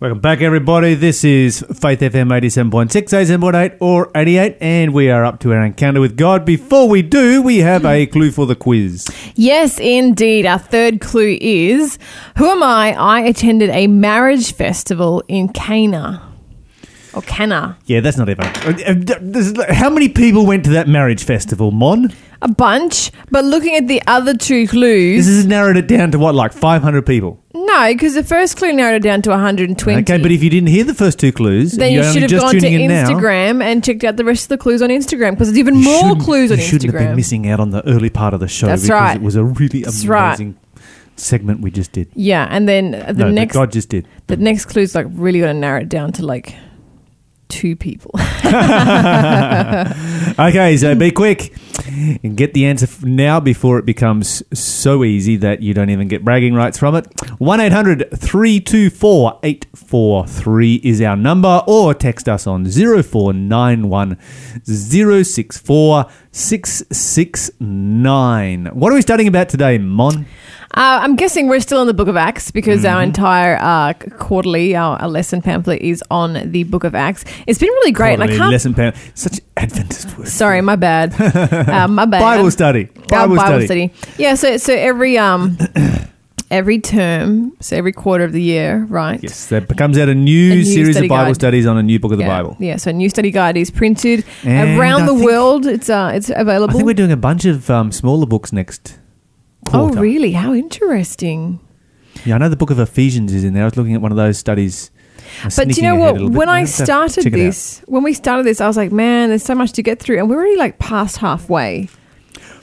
Welcome back, everybody. This is Faith FM 87.6, 87.8, or 88, and we are up to our encounter with God. Before we do, we have a clue for the quiz. Yes, indeed. Our third clue is Who am I? I attended a marriage festival in Cana. Or Cana. Yeah, that's not even. uh, How many people went to that marriage festival, Mon? A bunch. But looking at the other two clues. This has narrowed it down to what, like 500 people? no, because the first clue narrowed it down to 120. Okay, but if you didn't hear the first two clues, then you should have just gone to tuning in now. Instagram and checked out the rest of the clues on Instagram because there's even more clues on you shouldn't have been Instagram. missing out on the early part of the show That's because right. it was a really That's right. amazing segment we just did. Yeah, and then the no, next God just did. the next clue's like really going to narrow it down to like two people. Okay, so be quick and get the answer now before it becomes so easy that you don't even get bragging rights from it. 1 800 324 843 is our number, or text us on 0491 064 669. What are we studying about today, Mon? Uh, I'm guessing we're still in the Book of Acts because our Mm-hmm. entire uh, quarterly, our, our lesson pamphlet is on the Book of Acts. It's been really great. and I Quarterly can't. lesson plan. Such Adventist word. Sorry, my bad. uh, my bad. Bible study. Our Bible, study. Yeah. So so every um every term, so every quarter of the year, right? Yes, that becomes out a new, A new series of Bible guide. studies on a new book of the yeah. Bible. Yeah. So a new study guide is printed And around I the world. It's uh it's available. I think we're doing a bunch of um, smaller books next oh really? How interesting. Yeah, I know the book of Ephesians is in there. I was looking at one of those studies. Uh, but do you know what? a little bit. When I started check it out. this, when we started this, I was like, man, there's so much to get through, and we're already like past halfway.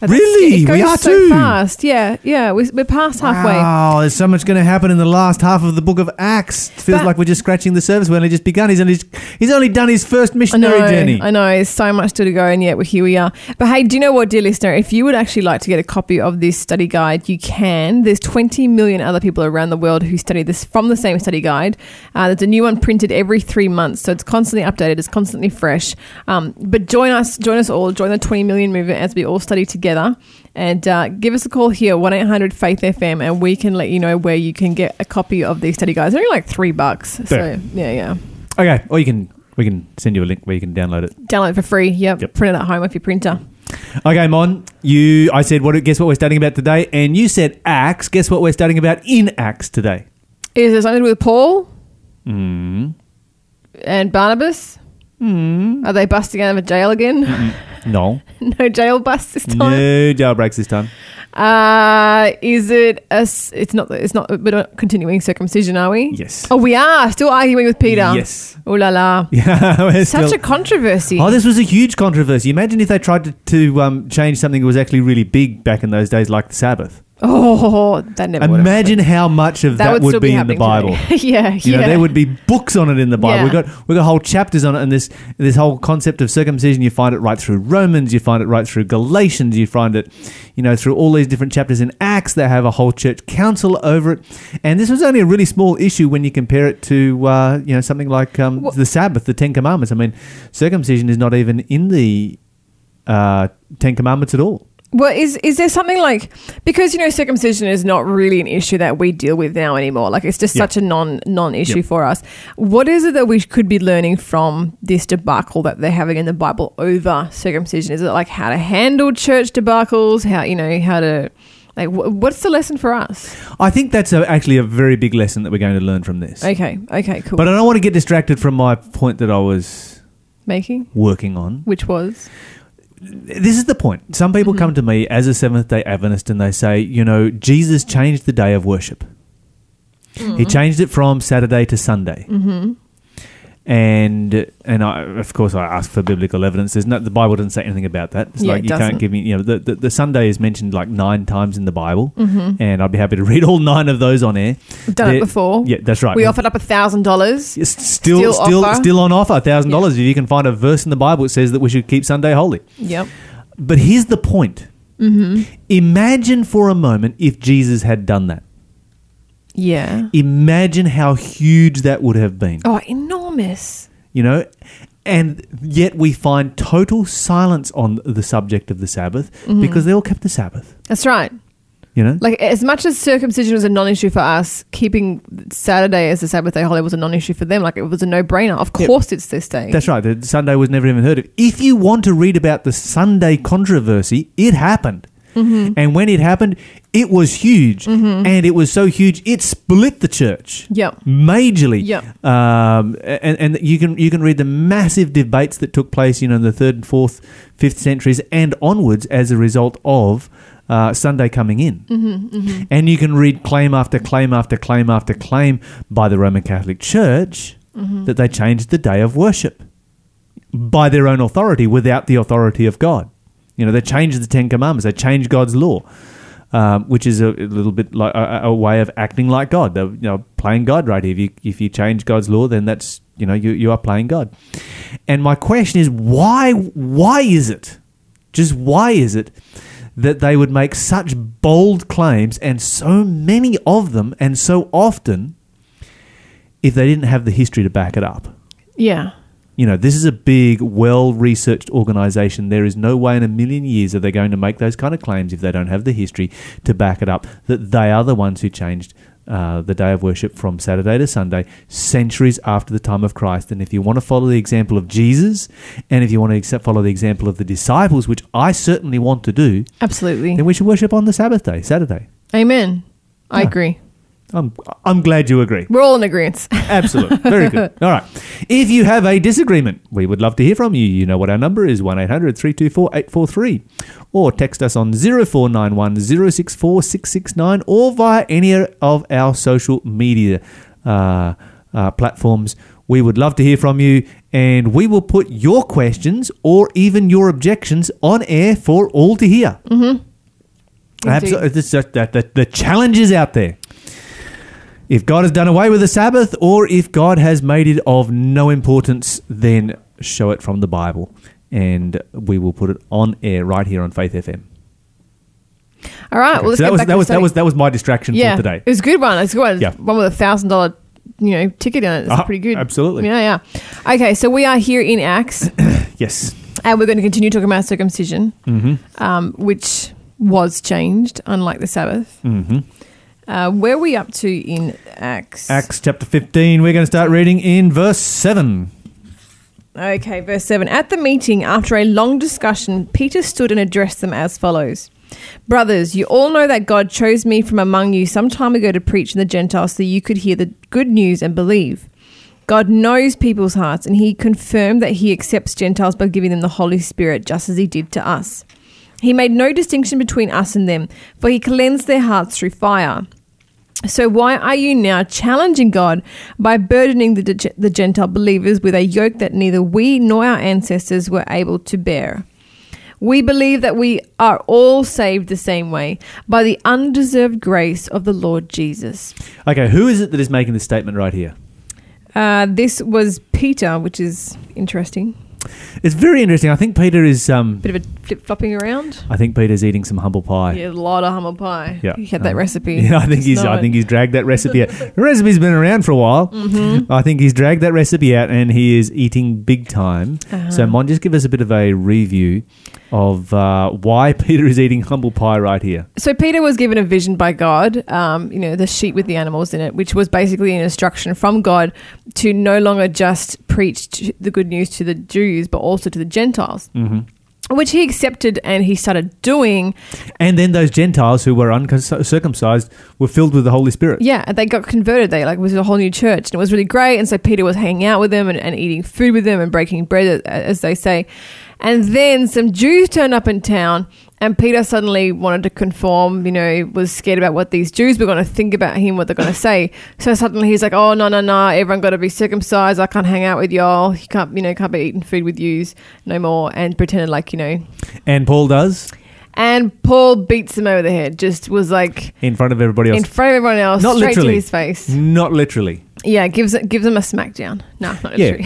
Really? It goes We are so too? fast. Yeah, yeah. We're, we're past halfway. Wow, there's so much going to happen in the last half of the book of Acts. It feels But- like we're just scratching the surface. We've only just begun. He's only he's only done his first I missionary know, journey. I know. There's so much still to go, and yet we're here we are. But hey, do you know what, dear listener? If you would actually like to get a copy of this study guide, you can. There's 20 million other people around the world who study this from the same study guide. Uh, there's a new one printed every three months, so it's constantly updated. It's constantly fresh. Um, but join us, join us all, join the 20 million movement as we all study together. And uh, give us a call here, 1 800 Faith FM, and we can let you know where you can get a copy of these study guides. They're only like three bucks. Fair. So, yeah, yeah. Okay, or you can we can send you a link where you can download it. Download it for free. Yep. Yep. Print it at home with your printer. Okay, Mon, you I said what guess what we're studying about today, and you said Acts. Guess what we're studying about in Acts today? Is there something to do with Paul Mm. and Barnabas? Mm. Are they busting out of a jail again? No, no jail bust this time. no jailbreaks this time. Uh, is it a? s- It's not. It's not. We're not continuing circumcision, are we? Yes. Oh, we are still arguing with Peter. Yes. Oh la la. Yeah, we're Such still- a controversy. Oh, this was a huge controversy. Imagine if they tried to, to um, change something that was actually really big back in those days, like the Sabbath. Oh, that never. Imagine how much of that, would still be, in the happening Bible. today. yeah, You yeah. know, there would be books on it in the Bible. Yeah. We got we got whole chapters on it, and this this whole concept of circumcision. You find it right through Romans. You find it right through Galatians. You find it, you know, through all these different chapters in Acts. They have a whole church council over it, and this was only a really small issue when you compare it to uh, you know something like um, Wha- the Sabbath, the Ten Commandments. I mean, circumcision is not even in the uh, Ten Commandments at all. Well, is is there something like because you know circumcision is not really an issue that we deal with now anymore. Like it's just Yeah. such a non non issue Yep. for us. What is it that we could be learning from this debacle that they're having in the Bible over circumcision? Is it like how to handle church debacles? How you know how to like what's the lesson for us? I think that's a, actually a very big lesson that we're going to learn from this. Okay, okay, cool. But I don't want to get distracted from my point that I was Making working on. which was This is the point. Some people come to me as a Seventh day Adventist and they say, you know, Jesus changed the day of worship. He changed it from Saturday to Sunday. Mm-hmm. And and I, of course I ask for biblical evidence. There's no, the Bible doesn't say anything about that. It's Yeah, like you doesn't. can't give me you know the, the, the Sunday is mentioned like nine times in the Bible, and I'd be happy to read all nine of those on air. We've done There- it before. Yeah, that's right. We offered up a thousand dollars. Still Still still offer. still on offer, thousand dollars. If you can find a verse in the Bible that says that we should keep Sunday holy. Yep. But here's the point. Mm-hmm. Imagine for a moment if Jesus had done that. Yeah. Imagine how huge that would have been. Oh, enormous. You know, and yet we find total silence on the subject of the Sabbath Mm-hmm. because they all kept the Sabbath. That's right. You know? Like as much as circumcision was a non-issue for us, keeping Saturday as a Sabbath day holiday was a non-issue for them. Like it was a no-brainer. Of Yep. course, it's this day. That's right. The Sunday was never even heard of. If you want to read about the Sunday controversy, it happened. Mm-hmm. And when it happened, it was huge. And it was so huge, it split the church. Yep. Majorly. Yep. Um, and, and you can you can read the massive debates that took place, you know, in the third and fourth, fifth centuries and onwards as a result of uh, Sunday coming in. Mm-hmm, And you can read claim after claim after claim after claim by the Roman Catholic Church Mm-hmm. that they changed the day of worship by their own authority without the authority of God. You know, they changed the Ten Commandments, they changed God's law, um, which is a, a little bit like a, a way of acting like God. They're you know playing God right here. If you if you change God's law, then that's you know you you are playing God. And my question is why why is it just why is it that they would make such bold claims and so many of them and so often if they didn't have the history to back it up? yeah. You know, this is a big, well researched organization. There is no way in a million years that they're going to make those kind of claims if they don't have the history to back it up that they are the ones who changed uh, the day of worship from Saturday to Sunday centuries after the time of Christ. And if you want to follow the example of Jesus and if you want to accept, follow the example of the disciples, which I certainly want to do, Absolutely. then we should worship on the Sabbath day, Saturday. Amen. I Yeah. agree. I'm, I'm glad you agree. We're all in agreement. Absolutely. Very good. All right. If you have a disagreement, we would love to hear from you. You know what our number is 1 800 324 843. Or text us on 0491 064 669 or via any of our social media uh, uh, platforms. We would love to hear from you and we will put your questions or even your objections on air for all to hear. Mm-hmm. Absolutely. The, the challenge is out there if God has done away with the Sabbath or if God has made it of no importance, then show it from the Bible. And we will put it on air right here on Faith FM. All right. Okay, well, so that get was that was that was that was my distraction yeah, for today. It was a good one. It's a good one. Yeah. One with a thousand dollar, you know, ticket in it. It's Ah, pretty good. absolutely. Yeah, yeah. Okay, so we are here in Acts, Yes. and we're going to continue talking about circumcision, Mm-hmm. um, which was changed, unlike the Sabbath. Mm-hmm. Uh, where are we up to in Acts? Acts chapter 15. We're going to start reading in verse 7. Okay, verse 7. At the meeting, after a long discussion, Peter stood and addressed them as follows Brothers, you all know that God chose me from among you some time ago to preach in the Gentiles so you could hear the good news and believe. God knows people's hearts, and He confirmed that He accepts Gentiles by giving them the Holy Spirit, just as He did to us. He made no distinction between us and them, for He cleansed their hearts through fire. So why are you now challenging God by burdening the, the Gentile believers with a yoke that neither we nor our ancestors were able to bear? We believe that we are all saved the same way by the undeserved grace of the Lord Jesus. Okay, who is it that is making this statement right here? Uh, this was Peter, which is interesting. It's very interesting. I think Peter is. Um, Bit of a flip flopping around. I think Peter's eating some humble pie. Yeah, a lot of humble pie. Yeah. he had that Um, recipe. Yeah, I think he's. I think he's dragged that recipe out. The recipe's been around for a while. Mm-hmm. I think he's dragged that recipe out, and he is eating big time. Uh-huh. So, Mon, just give us a bit of a review of uh, why Peter is eating humble pie right here. So Peter was given a vision by God, um, you know, the sheep with the animals in it, which was basically an instruction from God to no longer just preach the good news to the Jews, but also to the Gentiles, hmm which he accepted and he started doing. And then those Gentiles who were uncircumcised were filled with the Holy Spirit. Yeah, and they got converted. They like was a whole new church, and it was really great. And so Peter was hanging out with them and, and eating food with them and breaking bread, as they say. And then some Jews turned up in town, and Peter suddenly wanted to conform. You know, was scared about what these Jews were going to think about him, what they're going to say. So suddenly he's like, "Oh no, no, no! Everyone got to be circumcised. I can't hang out with y'all. You can't, you know, can't be eating food with yous no more." And pretended like you know. And Paul does And Paul beats him over the head. Just was like in front of everybody else. in front of everyone else, Not straight literally. to his face. Not literally. Yeah, gives gives him a smackdown. No, not Yeah. true.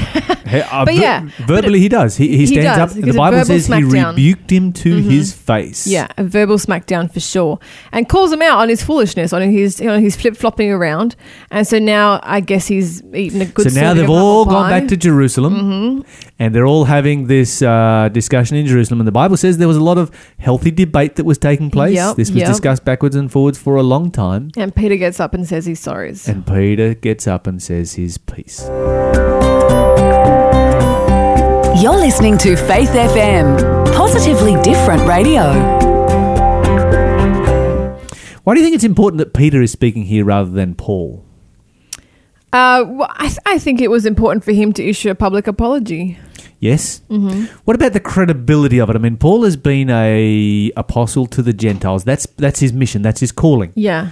He- uh, But ver- yeah, verbally he does. He, he he stands does. up. He The gives a Bible verbal says he smackdown. rebuked him to Mhm. his face. Yeah, a verbal smackdown for sure, and calls him out on his foolishness, on his you know, his flip flopping around, and so now I guess he's eaten a good. So now serving they've of all gone pie. Mm-hmm. back to Jerusalem, and they're all having this uh, discussion in Jerusalem. And the Bible says there was a lot of healthy debate that was taking place. Yep, this was yep. discussed backwards and forwards for a long time. and Peter gets up and says he's sorry. And Peter gets up and says his piece. You're listening to Faith FM, positively different radio. Why do you think it's important that Peter is speaking here rather than Paul? Uh, well, I, th- I think it was important for him to issue a public apology. Yes. Mm-hmm. What about the credibility of it? I mean, Paul has been a apostle to the Gentiles. That's that's his mission. That's his calling. Yeah.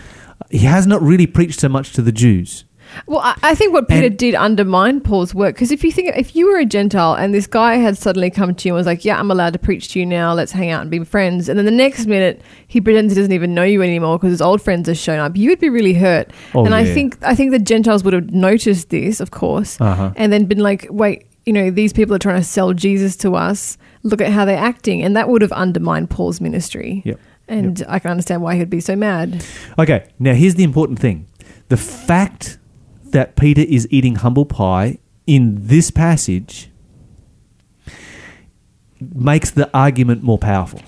He has not really preached so much to the Jews. Well, I, I think what Peter And- did undermine Paul's work because if you think if you were a Gentile and this guy had suddenly come to you and was like, "Yeah, I'm allowed to preach to you now. Let's hang out and be friends," and then the next minute he pretends he doesn't even know you anymore because his old friends have shown up, you would be really hurt. Oh, and I think I think the Gentiles would have noticed this, of course, Uh-huh. and then been like, "Wait." You know, these people are trying to sell Jesus to us. Look at how they're acting. And that would have undermined Paul's ministry. Yep. And I can understand why he'd be so mad. Okay, now here's the important thing. The fact that Peter is eating humble pie in this passage makes the argument more powerful.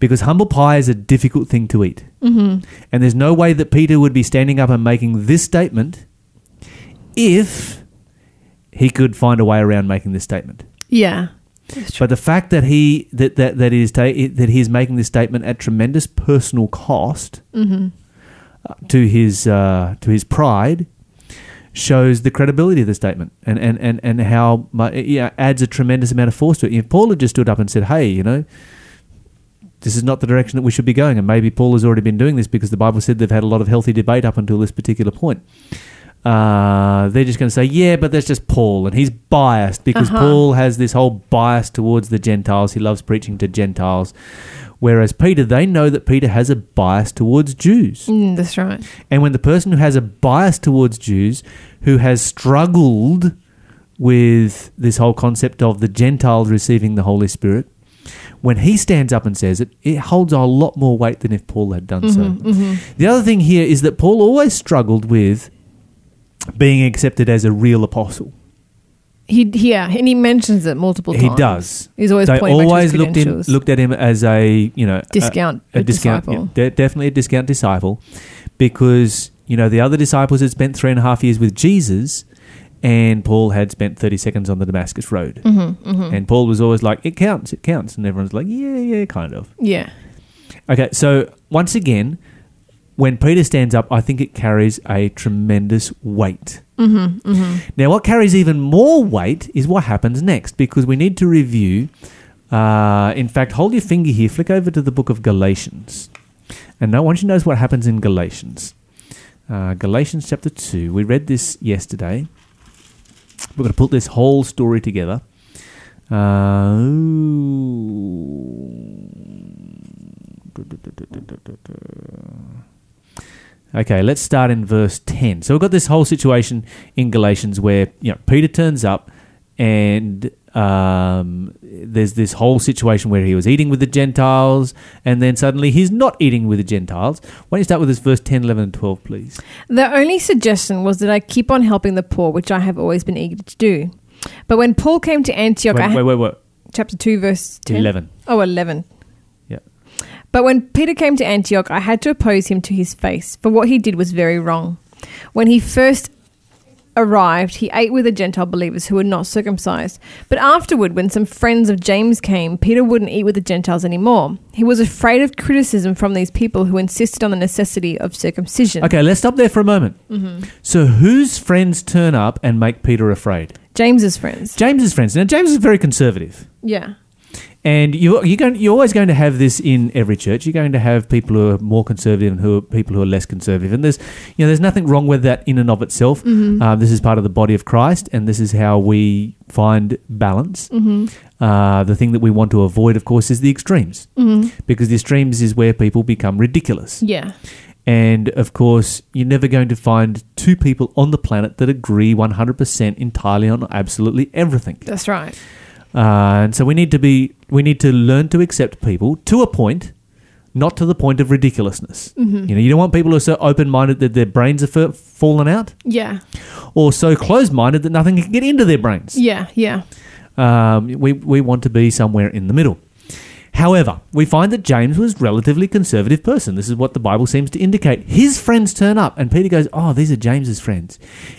Because humble pie is a difficult thing to eat. Mm-hmm. And there's no way that Peter would be standing up and making this statement if he could find a way around making this statement. Yeah. But the fact that he that that that is ta- that he is making this statement at tremendous personal cost Mm-hmm. uh, to his uh, to his pride shows the credibility of the statement and and and and how mu- yeah adds a tremendous amount of force to it. If Paul had just stood up and said, "Hey, you know." This is not the direction that we should be going, and maybe Paul has already been doing this because the Bible said they've had a lot of healthy debate up until this particular point. Uh, they're just going to say, "Yeah, but that's just Paul, and he's biased because Uh-huh. Paul has this whole bias towards the Gentiles. He loves preaching to Gentiles." Whereas Peter, they know that Peter has a bias towards Jews. Mm, that's right. And when the person who has a bias towards Jews, who has struggled with this whole concept of the Gentiles receiving the Holy Spirit, when he stands up and says it, it holds a lot more weight than if Paul had done so. The other thing here is that Paul always struggled with being accepted as a real apostle. He yeah, and he mentions it multiple times. He does. He's always they pointing always back to his looked in, credentials. looked at him as a you know Discount, a, a discount, disciple. yeah, de- definitely a discount disciple, because you know the other disciples had spent three and a half years with Jesus, and Paul had spent thirty seconds on the Damascus Road, Mm-hmm, and Paul was always like, "It counts, it counts," and everyone's like, "Yeah, yeah, kind of." Yeah. Okay, so once again, when Peter stands up, I think it carries a tremendous weight. Mm-hmm, Now, what carries even more weight is what happens next, because we need to review. Uh, in fact, hold your finger here, flick over to the book of Galatians. And now, I want you to notice what happens in Galatians. Uh, Galatians chapter 2. We read this yesterday. We're going to put this whole story together. Uh, Okay, let's start in verse 10. So we've got this whole situation in Galatians where, you know, Peter turns up and um, there's this whole situation where he was eating with the Gentiles and then suddenly he's not eating with the Gentiles. Why don't you start with this verse 10, 11, and 12, please? The only suggestion was that I keep on helping the poor, which I have always been eager to do. But when Paul came to Antioch, I Wait, wait, wait, wait. chapter 2, verse 10. 11. Oh, 11. But when Peter came to Antioch, I had to oppose him to his face, for what he did was very wrong. When he first arrived, he ate with the Gentile believers who were not circumcised. But afterward, when some friends of James came, Peter wouldn't eat with the Gentiles anymore. He was afraid of criticism from these people who insisted on the necessity of circumcision. Okay, let's stop there for a moment. Mm-hmm. So whose friends turn up and make Peter afraid? James's friends. James's friends. Now, James is very conservative. yeah. And you, you're, going, you're always going to have this in every church. You're going to have people who are more conservative and who are people who are less conservative. And there's, you know, there's nothing wrong with that in and of itself. Uh, this is part of the body of Christ, and this is how we find balance. Uh, the thing that we want to avoid, of course, is the extremes, because the extremes is where people become ridiculous. Yeah. And of course, you're never going to find two people on the planet that agree 100% entirely on absolutely everything. That's right. Uh, and so we need to be we need to learn to accept people to a point, not to the point of ridiculousness. Mm-hmm. You know, you don't want people who are so open minded that their brains are f- fallen out, Yeah. or so closed minded that nothing can get into their brains. Yeah. Yeah. Um, we we want to be somewhere in the middle. However, we find that James was a relatively conservative person. This is what the Bible seems to indicate. His friends turn up, and Peter goes, "Oh, these are James's friends.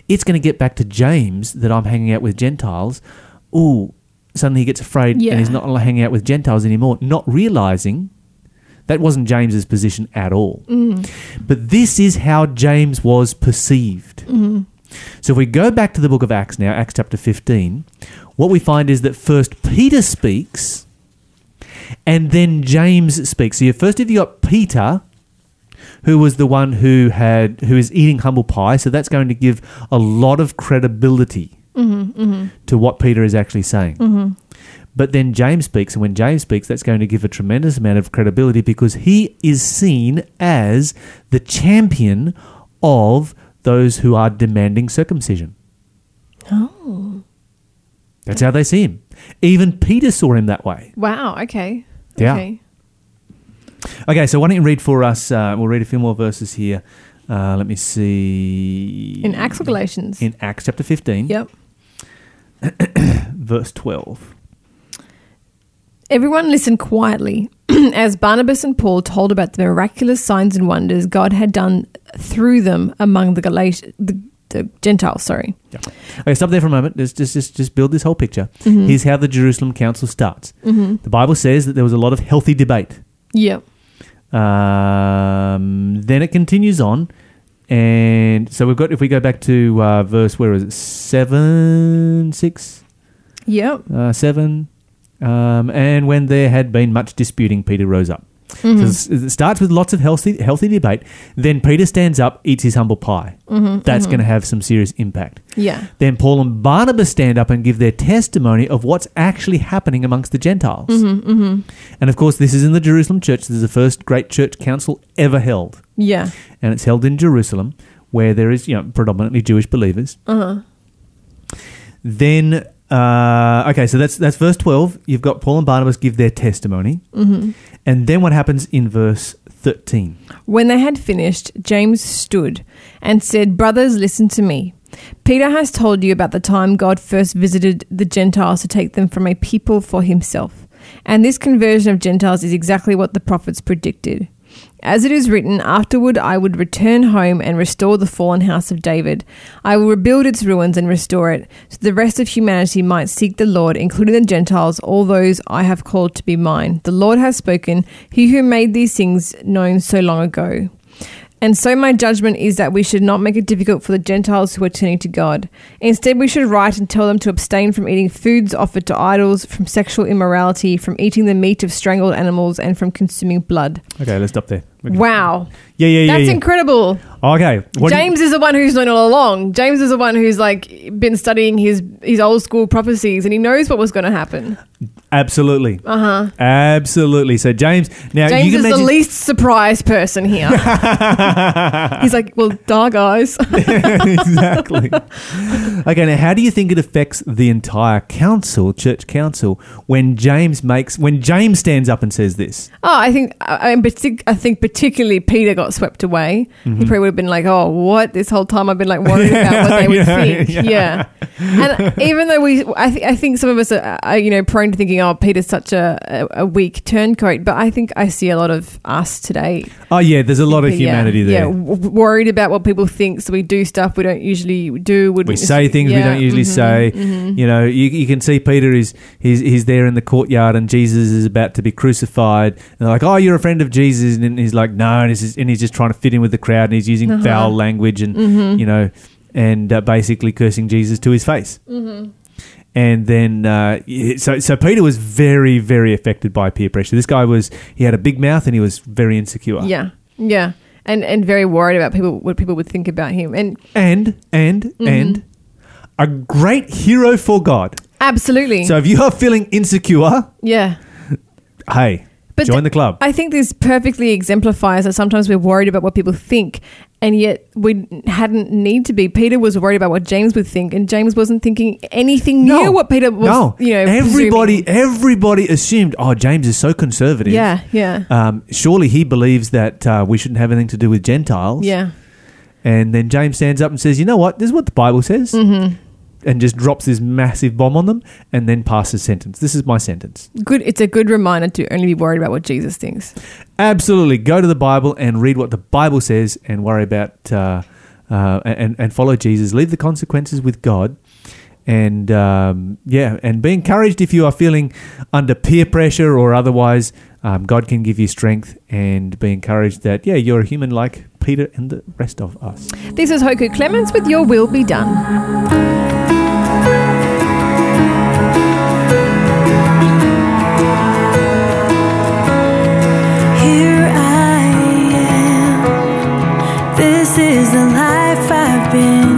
It's going to get back to James that I'm hanging out with Gentiles." Ooh, suddenly he gets afraid, Yeah. and he's not hanging out with Gentiles anymore, not realizing that wasn't James's position at all. Mm. But this is how James was perceived. Mm-hmm. So if we go back to the book of Acts now, Acts chapter 15, what we find is that first Peter speaks and then James speaks. So you first have you got Peter, who was the one who had who is eating humble pie, so that's going to give a lot of credibility to what Peter is actually saying. But then James speaks, and when James speaks, that's going to give a tremendous amount of credibility because he is seen as the champion of those who are demanding circumcision. Oh. That's how they see him. Even Peter saw him that way. Wow. Okay. Yeah. Okay. Okay, so why don't you read for us? Uh, we'll read a few more verses here. Uh, let me see. In Acts or Galatians? In Acts chapter 15, Yep. verse 12. Everyone listened quietly as Barnabas and Paul told about the miraculous signs and wonders God had done through them among the Galat- the, the Gentiles. Sorry. Yeah. Okay, stop there for a moment. Just, just, just, just build this whole picture. Mm-hmm. Here's how the Jerusalem Council starts. The Bible says that there was a lot of healthy debate. Yeah. Um, then it continues on, and so we've got. If we go back to uh, verse, where is it? Seven, six, Yep. uh, seven. Um, and when there had been much disputing, Peter rose up. Mm-hmm. So it starts with lots of healthy, healthy debate. Then Peter stands up, eats his humble pie. Mm-hmm. That's mm-hmm. going to have some serious impact. Yeah. Then Paul and Barnabas stand up and give their testimony of what's actually happening amongst the Gentiles. And of course, this is in the Jerusalem church. This is the first great church council ever held. Yeah. And it's held in Jerusalem, where there is, you know, predominantly Jewish believers. Uh huh. Then, uh, okay, so that's that's verse twelve. You've got Paul and Barnabas give their testimony, Mm-hmm. and then what happens in verse thirteen? When they had finished, James stood and said, Brothers, listen to me. Peter has told you about the time God first visited the Gentiles to take them from a people for himself. And this conversion of Gentiles is exactly what the prophets predicted. As it is written, afterward I would return home and restore the fallen house of David. I will rebuild its ruins and restore it, so the rest of humanity might seek the Lord, including the Gentiles, all those I have called to be mine. The Lord has spoken, he who made these things known so long ago. And so my judgment is that we should not make it difficult for the Gentiles who are turning to God. Instead, we should write and tell them to abstain from eating foods offered to idols, from sexual immorality, from eating the meat of strangled animals, and from consuming blood. Okay, let's stop there. Wow. Yeah, yeah, yeah. That's yeah. incredible. okay. What James is the one who's known all along. James is the one who's like been studying his his old school prophecies and he knows what was going to happen. absolutely. Uh huh. Absolutely. So James, now James is the least surprised person here. He's like, well, duh, guys. exactly. okay, now how do you think it affects the entire council, church council, when James makes when James stands up and says this? Oh, I think I, I think particularly Peter got swept away. Mm-hmm. He probably would have been like, "Oh, what? This whole time I've been like worried about what they would Yeah, think." yeah. Yeah. And even though we, I, th- I think some of us are, are, you know, prone to thinking, "Oh, Peter's such a, a, a weak turncoat," but I think I see a lot of us today. Oh yeah, there's a lot of humanity Yeah, there. w- worried about what people think, so we do stuff we don't usually do. Wouldn't We say things we don't usually mhm, say. mhm. You know, you, you can see Peter is he's he's there in the courtyard, and Jesus is about to be crucified. And they're like, "Oh, you're a friend of Jesus," and he's like, "No," and he's, and he's just trying to fit in with the crowd, and he's using Uh-huh. foul language, and Mhm. you know, and uh, basically cursing Jesus to his face. Mhm. And then, uh, so so Peter was very very affected by peer pressure. This guy was he had a big mouth, and he was very insecure. Yeah, yeah, and and very worried about people what people would think about him, and and and Mm-hmm. and a great hero for God. absolutely, So if you are feeling insecure, yeah. hey, But Join th- the club. I think this perfectly exemplifies that sometimes we're worried about what people think, and yet we hadn't need to be. Peter was worried about what James would think, and James wasn't thinking anything near what Peter was. no. you know, everybody, presuming. everybody assumed, oh, James is so conservative. Yeah, yeah, Um, surely he believes that uh, we shouldn't have anything to do with Gentiles. yeah. And then James stands up and says, you know what? This is what the Bible says. Mm-hmm. And just drops this massive bomb on them and then passes sentence. This is my sentence. Good. It's a good reminder to only be worried about what Jesus thinks. Absolutely. Go to the Bible and read what the Bible says and worry about uh, uh, and, and follow Jesus. Leave the consequences with God. And um, yeah, and be encouraged if you are feeling under peer pressure or otherwise. Um, God can give you strength and be encouraged that, yeah, you're a human like Peter and the rest of us. This is Hoku Clements with Your Will Be Done. Is the life I've been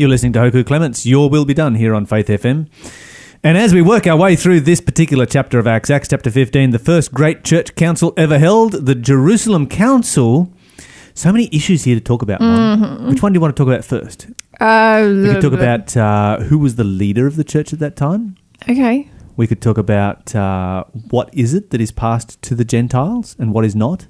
You're listening to Hoku Clements. Your will be done here on Faith FM. And as we work our way through this particular chapter of Acts, Acts chapter 15, the first great church council ever held, the Jerusalem Council. So many issues here to talk about. Mon. Which one do you want to talk about first? Uh, We could talk about uh, who was the leader of the church at that time. Okay. We could talk about uh, what is it that is passed to the Gentiles and what is not.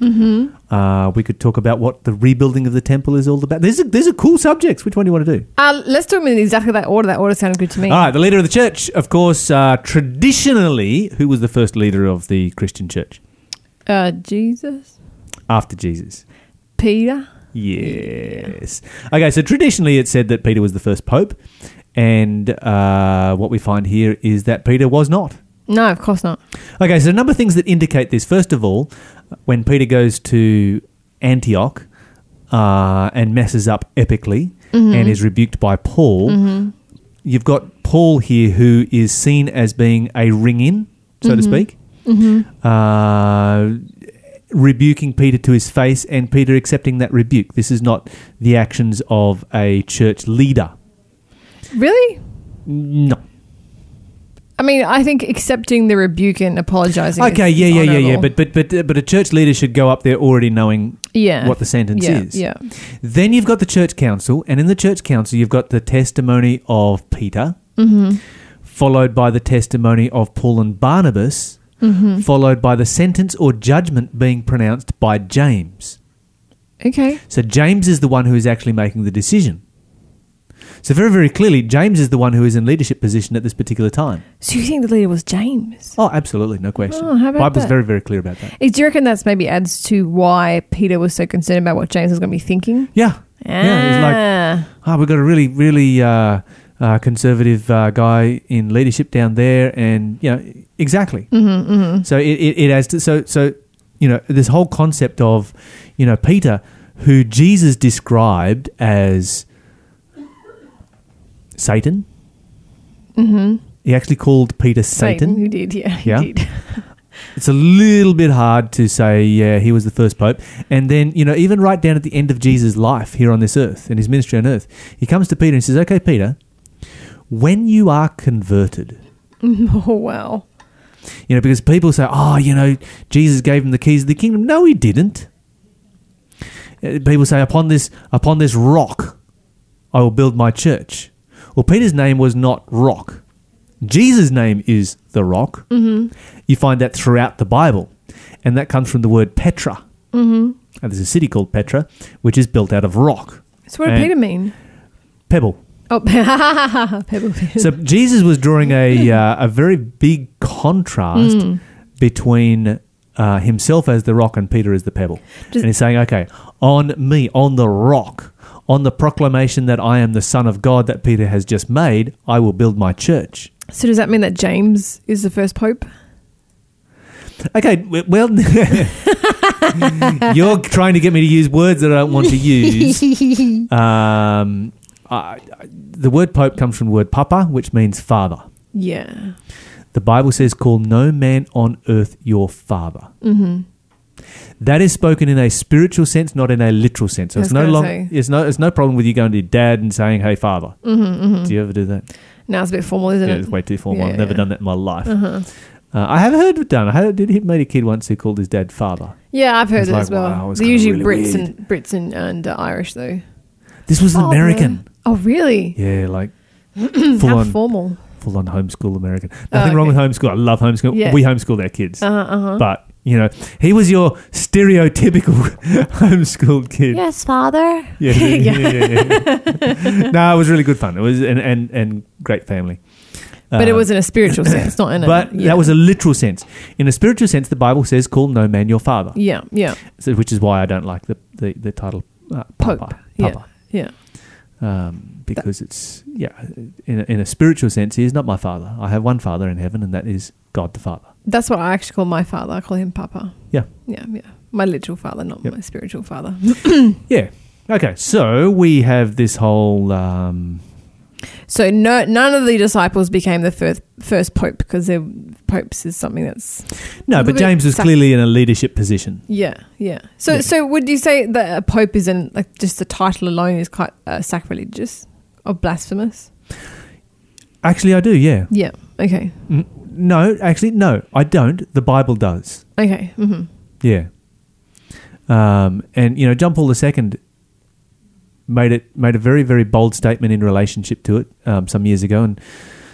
Mm-hmm. Uh, we could talk about what the rebuilding of the temple is all about. These are, these are cool subjects. Which one do you want to do? Uh, let's do them in exactly that order. That order sounded good to me. All right, the leader of the church, of course, uh, traditionally, who was the first leader of the Christian church Uh, Jesus, after Jesus? Peter. Yes. Okay, so traditionally it said that Peter was the first pope, and uh, what we find here is that Peter was not. No, of course not. Okay, so a number of things that indicate this. First of all, when Peter goes to Antioch uh, and messes up epically and is rebuked by Paul, you've got Paul here who is seen as being a ring in, so to speak, uh, rebuking Peter to his face and Peter accepting that rebuke. This is not the actions of a church leader. Really? No. I mean, I think accepting the rebuke and apologizing. Okay, is yeah, yeah, yeah, yeah. But but but but a church leader should go up there already knowing yeah, what the sentence yeah, is. Yeah. Then you've got the church council, and in the church council, you've got the testimony of Peter, Mm-hmm. followed by the testimony of Paul and Barnabas, Mm-hmm. followed by the sentence or judgment being pronounced by James. Okay. So James is the one who is actually making the decision. So very, very clearly, James is the one who is in leadership position at this particular time. So you think the leader was James? Oh, absolutely, no question. Oh, how about Bible's that? very, very clear about that. Eh, Do you reckon that's maybe adds to why Peter was so concerned about what James was going to be thinking? Yeah, yeah. He's like, Ah. oh, we've got a really, really uh, uh, conservative uh, guy in leadership down there, and you know, exactly. Mm-hmm, mm-hmm. So it, it, it has to. So so you know, this whole concept of you know Peter, who Jesus described as Satan. Mm-hmm. He actually called Peter Satan. He did, yeah. He Yeah. did. It's a little bit hard to say, yeah, he was the first pope. And then, you know, even right down at the end of Jesus' life here on this earth, in his ministry on earth, he comes to Peter and says, okay, Peter, when you are converted, oh, wow. you know, because people say, oh, you know, Jesus gave him the keys of the kingdom. No, he didn't. Uh, People say, upon this, upon this rock, I will build my church. Well, Peter's name was not rock. Jesus' name is the rock. Mm-hmm. You find that throughout the Bible, and that comes from the word Petra. Mm-hmm. And there's a city called Petra, which is built out of rock, So what did Peter mean? pebble. Oh, Pebble. So Jesus was drawing a uh, a very big contrast between uh, himself as the rock and Peter as the pebble, Does- and he's saying, "Okay, on me, on the rock, on the proclamation that I am the Son of God that Peter has just made, I will build my church." So does that mean that James is the first pope? Okay, well, you're trying to get me to use words that I don't want to use. Um, I, I- the word pope comes from the word papa, which means father. Yeah. The Bible says, "Call no man on earth your father." Mm-hmm. That is spoken in a spiritual sense, not in a literal sense. So it's no say. It's no. It's no problem with you going to your dad and saying, "Hey, father." Mm-hmm, Do you ever do that? Now it's a bit formal, isn't Yeah, it? it's way too formal. I've never yeah. done that in my life. Uh-huh. Uh, I have heard it done. I had, did hit meet a kid once who called his dad father. Yeah, I've heard it like, as well. wow, They're usually really Brits weird. and Brits and, and uh, Irish though. This was an Oh, American. Oh, really? Yeah, like full on, formal. full on homeschool American. Nothing wrong okay. with homeschool. I love homeschool. Yeah. We homeschool our kids. Uh huh. Uh-huh. But you know, he was your stereotypical homeschooled kid. yes, father. Yeah, yeah, yeah, yeah, yeah. no, it was really good fun. It was and and, and great family. But it Um, was in a spiritual sense, not in a. But yeah. that was a literal sense. In a spiritual sense, the Bible says, "Call no man your father," Yeah, yeah. so, which is why I don't like the the, the title uh, Pope. Papa. Yeah. Papa. Yeah. Um, because it's yeah, in a, in a spiritual sense, he is not my father. I have one father in heaven, and that is God the Father. That's what I actually call my father. I call him Papa. Yeah. Yeah, yeah. My literal father, not Yep. my spiritual father. Yeah. Okay. So we have this whole. Um, so no, none of the disciples became the first first pope because they're popes is something that's no, but James was sac- clearly in a leadership position. yeah, yeah. So Yeah. so would you say that a pope isn't like just the title alone is quite uh, sacrilegious or blasphemous? Actually, I do. Yeah. Yeah. Okay. N- no, actually, no, I don't. The Bible does. Okay. hmm Yeah. Um, and you know, John Paul II made it made a very very bold statement in relationship to it um, some years ago, and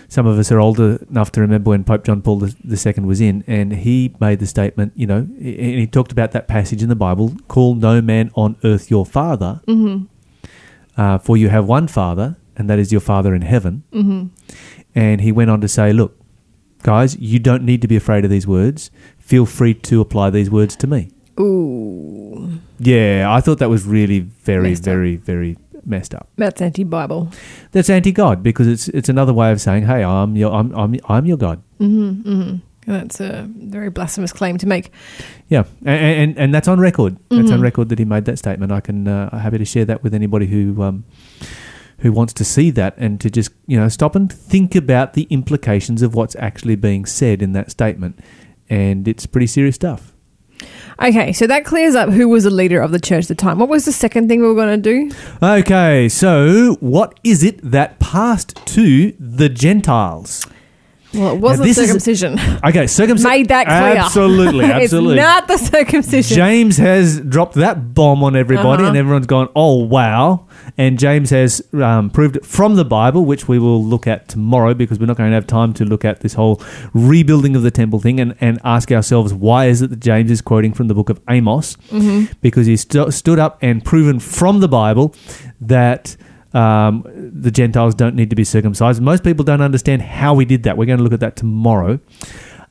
some of us are older enough to remember when Pope John Paul II was in, and he made the statement. You know, and he talked about that passage in the Bible: "Call no man on earth your father, hmm uh, for you have one Father, and that is your Father in heaven." hmm And he went on to say, "Look, guys, you don't need to be afraid of these words. Feel free to apply these words to me." Ooh, Yeah, I thought that was really very, Messed up. very, very messed up. that's anti-Bible. That's anti-God because it's it's another way of saying, "Hey, I'm your I'm I'm, I'm your God." hmm hmm That's a very blasphemous claim to make. Yeah, and and, and that's on record. That's on Mhm. record that he made that statement. I can uh, I'm happy to share that with anybody who um who wants to see that and to just you know stop and think about the implications of what's actually being said in that statement, and it's pretty serious stuff. Okay, so that clears up who was the leader of the church at the time. What was the second thing we were going to do? Okay, so what is it that passed to the Gentiles? Well, it wasn't this is- circumcision. Okay, circumcision. Made that clear. Absolutely, absolutely. it's not the circumcision. James has dropped that bomb on everybody, Uh-huh. and everyone's gone, "Oh wow!" And James has um, proved it from the Bible, which we will look at tomorrow because we're not going to have time to look at this whole rebuilding of the temple thing and, and ask ourselves why is it that James is quoting from the book of Amos? hmm Because he stu- stood up and proven from the Bible that. Um, the Gentiles don't need to be circumcised. Most people don't understand how he did that. We're going to look at that tomorrow.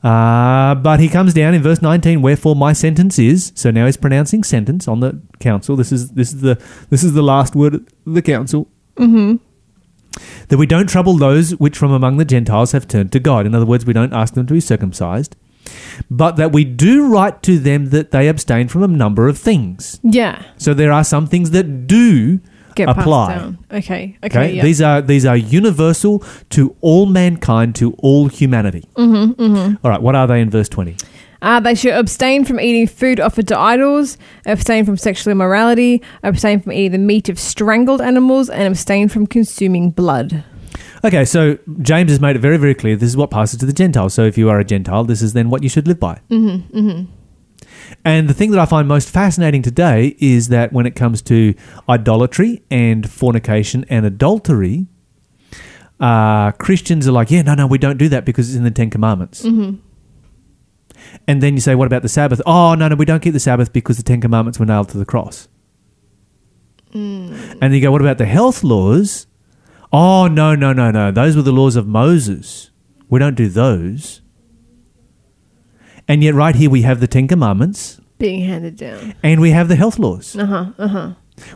Uh, but he comes down in verse 19, wherefore my sentence is, so now he's pronouncing sentence on the council. This is, this is the, this is the last word of the council. hmm That we don't trouble those which from among the Gentiles have turned to God. In other words, we don't ask them to be circumcised, but that we do write to them that they abstain from a number of things. Yeah. So there are some things that do Get apply. passed down. Okay. Okay. Okay, yeah. these are these are universal to all mankind, to all humanity. hmm hmm All right, what are they in verse twenty? Uh, they should abstain from eating food offered to idols, abstain from sexual immorality, abstain from eating the meat of strangled animals, and abstain from consuming blood. Okay, so James has made it very, very clear this is what passes to the Gentiles. So if you are a Gentile, this is then what you should live by. Mm-hmm. Mm-hmm. And the thing that I find most fascinating today is that when it comes to idolatry and fornication and adultery, uh, Christians are like, yeah, no, no, we don't do that because it's in the Ten Commandments. Mm-hmm. And then you say, what about the Sabbath? Oh, no, no, we don't keep the Sabbath because the Ten Commandments were nailed to the cross. Mm. And you go, what about the health laws? Oh, no, no, no, no. Those were the laws of Moses. We don't do those. And yet, right here, we have the Ten Commandments Being handed down. and we have the health laws, Uh huh. Uh huh.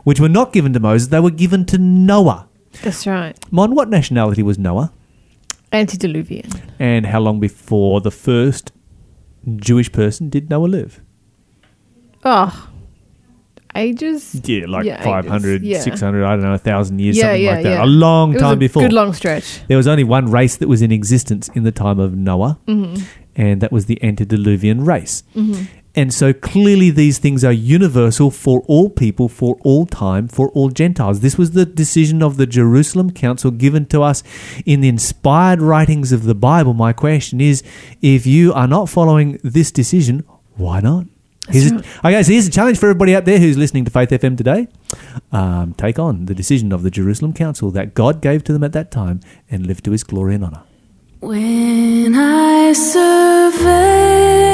which were not given to Moses, they were given to Noah. That's right. Mon, what nationality was Noah? Antediluvian. And how long before the first Jewish person did Noah live? Oh, ages. Yeah, like Yeah, 500, ages, yeah. 600, I don't know, 1,000 years, Yeah, something like that. A long It was time a before. Good long stretch. There was only one race that was in existence in the time of Noah, Mm-hmm. and that was the antediluvian race. Mm-hmm. And so clearly these things are universal for all people, for all time, for all Gentiles. This was the decision of the Jerusalem Council given to us in the inspired writings of the Bible. My question is if you are not following this decision, why not? Here's a, okay, so here's a challenge for everybody out there who's listening to Faith FM today. Um, take on the decision of the Jerusalem Council that God gave to them at that time and live to his glory and honor. When I survey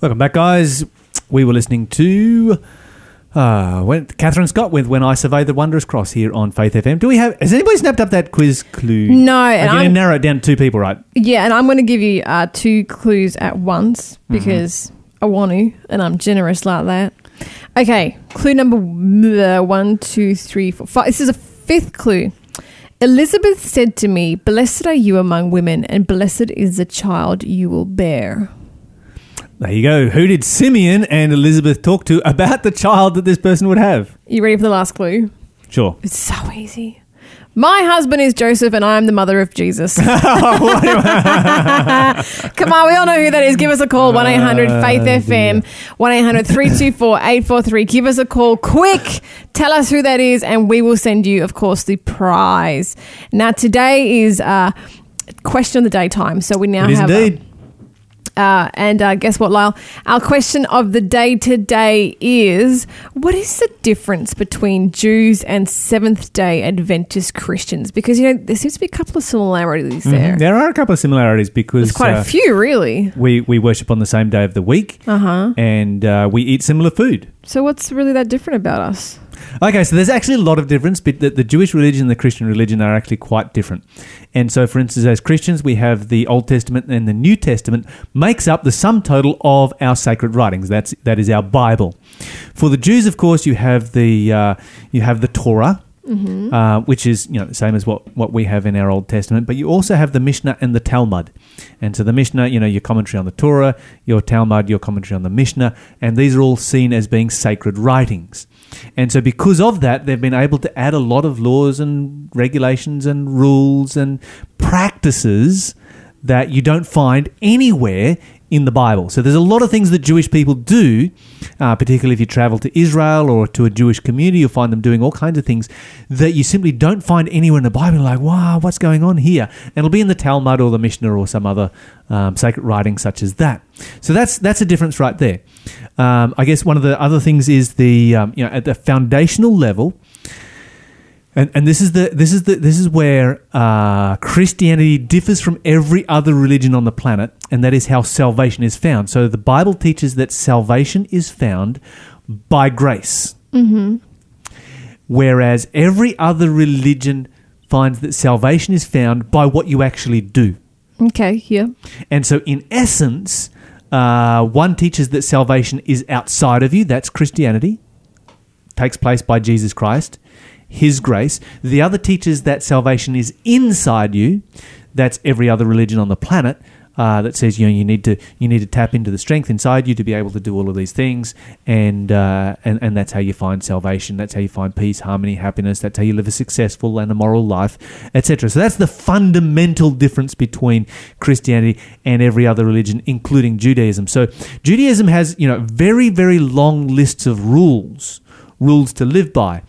Welcome back, guys. We were listening to uh, when Catherine Scott with "When I Survey the Wondrous Cross" here on Faith FM. Do we have? Has anybody snapped up that quiz clue? No, I'm and going to I'm- narrow it down to two people, right? Yeah, and I'm going to give you uh, two clues at once because I want to, and I'm generous like that. Okay, clue number uh, one, two, three, four, five. This is a fifth clue. Elizabeth said to me, Blessed are you among women, and blessed is the child you will bear. There you go. Who did Simeon and Elizabeth talk to about the child that this person would have? You ready for the last clue? Sure. It's so easy. My husband is Joseph, and I'm the mother of Jesus. Come on, we all know who that is. Give us a call 1 800 Faith FM, 1 800 324 843. Give us a call quick. Tell us who that is, and we will send you, of course, the prize. Now, today is uh, question of the day time. So we now It have. uh, indeed. Uh, and uh, guess what, Lyle? Our question of the day today is what is the difference between Jews and Seventh day Adventist Christians? Because, you know, there seems to be a couple of similarities there. There are a couple of similarities because There's quite uh, a few, really. we we worship on the same day of the week, Uh-huh. and uh, we eat similar food. So, what's really that different about us? Okay, so there's actually a lot of difference, but the, the Jewish religion and the Christian religion are actually quite different. And so, for instance, as Christians, we have the Old Testament and the New Testament makes up the sum total of our sacred writings. That's that is our Bible. For the Jews, of course, you have the uh, you have the Torah. Uh, which is you know the same as what, what we have in our Old Testament, but you also have the Mishnah and the Talmud, and so the Mishnah, you know, your commentary on the Torah, your Talmud, your commentary on the Mishnah, and these are all seen as being sacred writings. And so, because of that, they've been able to add a lot of laws and regulations and rules and practices that you don't find anywhere in the Bible. So, there's a lot of things that Jewish people do, uh, particularly if you travel to Israel or to a Jewish community, you'll find them doing all kinds of things that you simply don't find anywhere in the Bible. Like, wow, what's going on here? And it'll be in the Talmud or the Mishnah or some other um, sacred writing such as that. So, that's, that's a difference right there. Um, I guess one of the other things is the, um, you know, at the foundational level, and, and this is the this is the this is where uh, Christianity differs from every other religion on the planet, and that is how salvation is found. So the Bible teaches that salvation is found by grace, mm-hmm. whereas every other religion finds that salvation is found by what you actually do. Okay, yeah. And so, in essence, uh, one teaches that salvation is outside of you. That's Christianity, takes place by Jesus Christ, His grace. The other teaches that salvation is inside you. That's every other religion on the planet. Uh, that says you know you need to you need to tap into the strength inside you to be able to do all of these things and uh, and and that's how you find salvation that's how you find peace harmony happiness that's how you live a successful and a moral life etc so that's the fundamental difference between Christianity and every other religion including Judaism so Judaism has you know very very long lists of rules rules to live by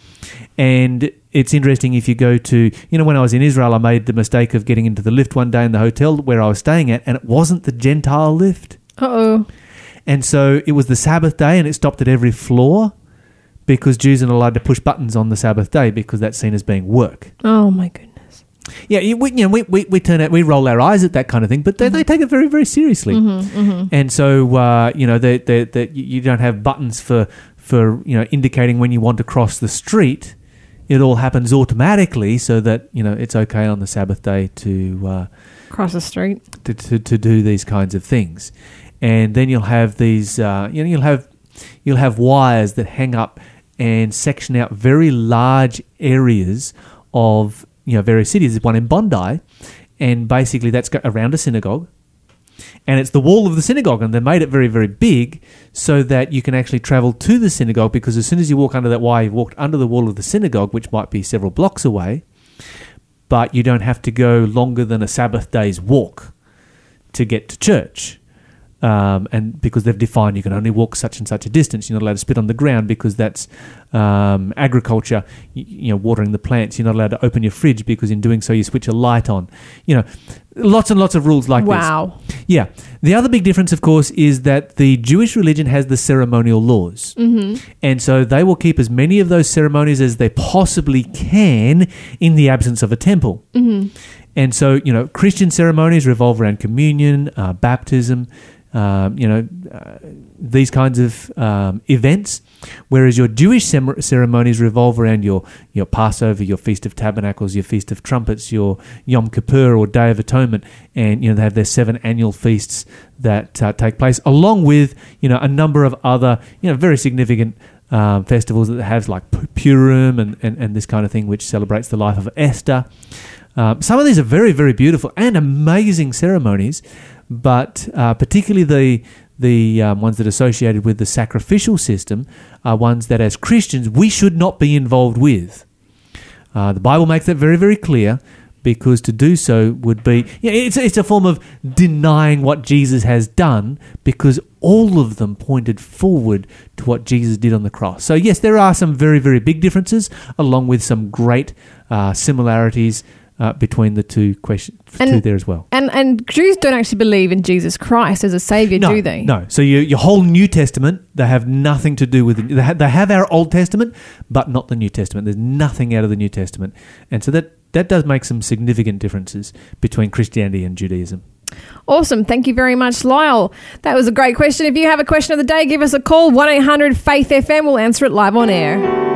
and it's interesting if you go to, you know, when I was in Israel, I made the mistake of getting into the lift one day in the hotel where I was staying at, and it wasn't the Gentile lift. Uh oh. And so it was the Sabbath day, and it stopped at every floor because Jews are not allowed to push buttons on the Sabbath day because that's seen as being work. Oh my goodness. Yeah, you- we, you know, we, we, we turn out, we roll our eyes at that kind of thing, but they, they take it very, very seriously. And so, uh, you know, they, they, they, you you don't have buttons for, for, you know, indicating when you want to cross the street. It all happens automatically so that, you know, it's okay on the Sabbath day to, uh, Cross the street. to, to, to do these kinds of things. And then you'll have these, uh, you know, you'll have, you'll have wires that hang up and section out very large areas of, you know, various cities. There's one in Bondi, and basically that's around a synagogue. And it's the wall of the synagogue, and they made it very, very big so that you can actually travel to the synagogue because as soon as you walk under that wire, you've walked under the wall of the synagogue, which might be several blocks away, but you don't have to go longer than a Sabbath day's walk to get to church. Um, and because they've defined you can only walk such and such a distance, you're not allowed to spit on the ground because that's um, agriculture. You, you know, watering the plants. You're not allowed to open your fridge because in doing so you switch a light on. You know, lots and lots of rules like this. wow. Yeah. The other big difference, of course, is that the Jewish religion has the ceremonial laws. Mm-hmm. And so they will keep as many of those ceremonies as they possibly can in the absence of a temple. Mm-hmm. And so, you know, Christian ceremonies revolve around communion, uh, baptism, um, you know, uh, these kinds of um, events. Whereas your Jewish cem- ceremonies revolve around your, your Passover, your Feast of Tabernacles, your Feast of Trumpets, your Yom Kippur or Day of Atonement, and you know they have their seven annual feasts that uh, take place, along with you know a number of other you know very significant um, festivals that have like Purim and, and, and this kind of thing, which celebrates the life of Esther. Um, some of these are very, very beautiful and amazing ceremonies, but uh, particularly the the um, ones that are associated with the sacrificial system are ones that, as Christians, we should not be involved with. Uh, the Bible makes that very, very clear because to do so would be yeah, it's, it's a form of denying what Jesus has done because all of them pointed forward to what Jesus did on the cross. So, yes, there are some very, very big differences along with some great uh, similarities uh, between the two questions And- two there as well. And and Jews don't actually believe in Jesus Christ as a savior, No, do they? no. So your your whole New Testament, they have nothing to do with. The, they, have, they have our Old Testament, but not the New Testament. There's nothing out of the New Testament, and so that that does make some significant differences between Christianity and Judaism. Awesome. Thank you very much, Lyle. That was a great question. If you have a question of the day, give us a call 1 800 Faith FM. We'll answer it live on air.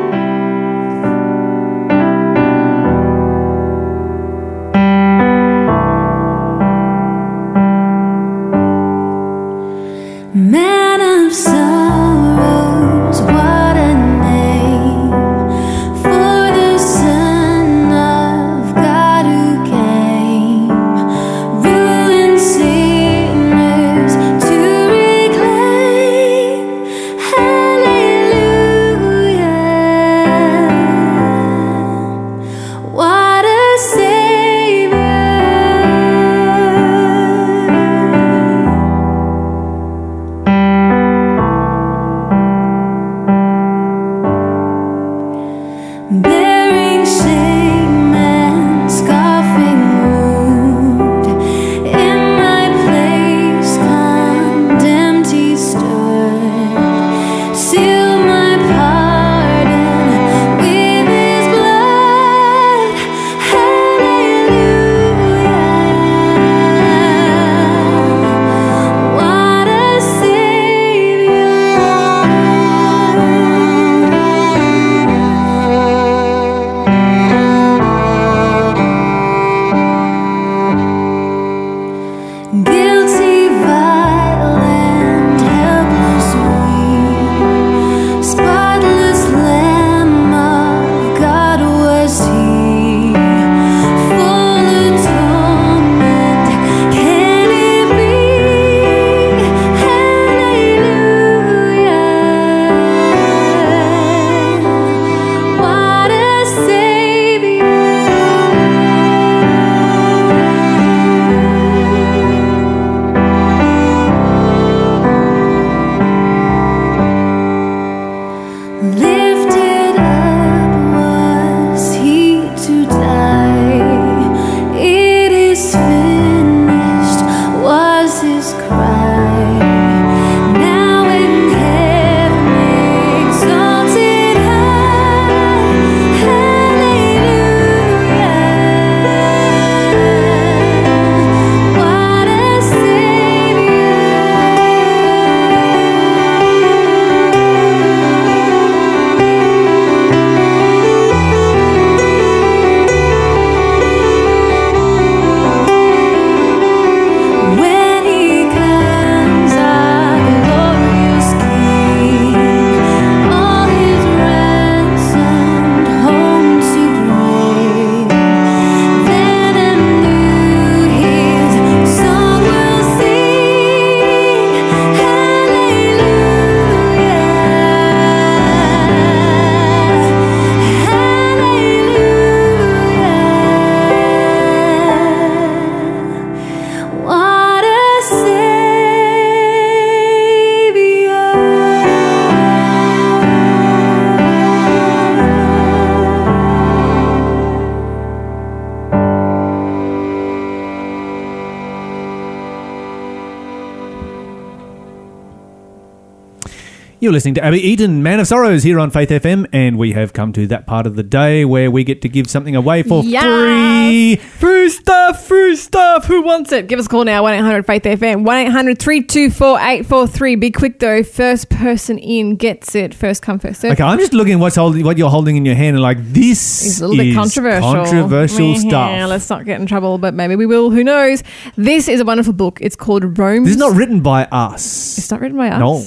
Listening to Abby Eaton, Man of Sorrows, here on Faith FM, and we have come to that part of the day where we get to give something away for Yes. free. Free stuff, free stuff. Who wants it? Give us a call now, 1 800 Faith FM, 1 800 324 843. Be quick though. First person in gets it. First come, first serve. Okay, I'm just looking at what's holding, what you're holding in your hand, and like this It's a little bit is controversial. controversial Yeah, stuff. Let's not get in trouble, but maybe we will. Who knows? This is a wonderful book. It's called Rome. This is not written by us. It's not written by us. No.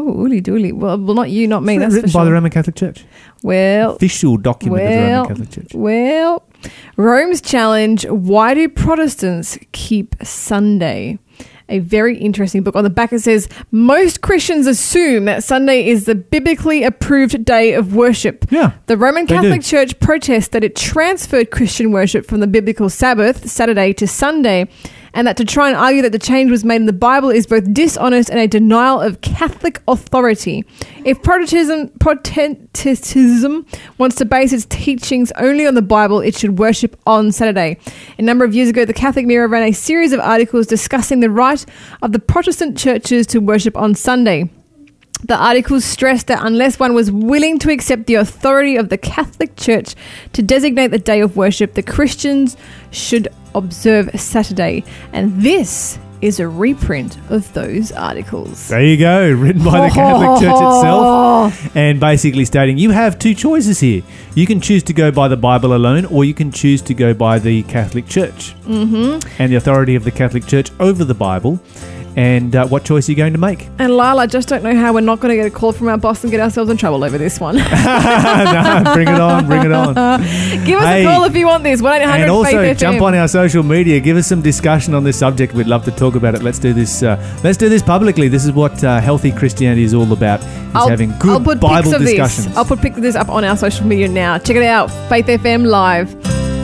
Oh, ooly dooly. Well, well, not you, not me. It's That's written for by sure. the Roman Catholic Church. well, Official document of the Roman Catholic Church. well. Rome's challenge: Why do Protestants keep Sunday? A very interesting book. On the back, it says most Christians assume that Sunday is the biblically approved day of worship. Yeah, The Roman they Catholic do. Church protests that it transferred Christian worship from the biblical Sabbath, Saturday, to Sunday, and that to try and argue that the change was made in the Bible is both dishonest and a denial of Catholic authority. If Protestantism, wants to base its teachings only on the Bible, it should worship on Saturday. A number of years ago, the Catholic Mirror ran a series of articles discussing the right of the Protestant churches to worship on Sunday. The articles stressed that unless one was willing to accept the authority of the Catholic Church to designate the day of worship, the Christians should observe Saturday. And this is a reprint of those articles. There you go, written by the Catholic Church itself, and basically stating you have two choices here. You can choose to go by the Bible alone, or you can choose to go by the Catholic Church mm-hmm. and the authority of the Catholic Church over the Bible. And uh, what choice are you going to make? And Lyle, I just don't know how we're not going to get a call from our boss and get ourselves in trouble over this one. no, bring it on, bring it on. Give us Hey. a call if you want this. 1 800 And also jump on our social media. Give us some discussion on this subject. We'd love to talk about it. Let's do this. Uh, let's do this publicly. This is what uh, healthy Christianity is all about. Is having good I'll put Bible discussions. This. I'll put pics of this up on our social media now. Check it out. Faith FM Live.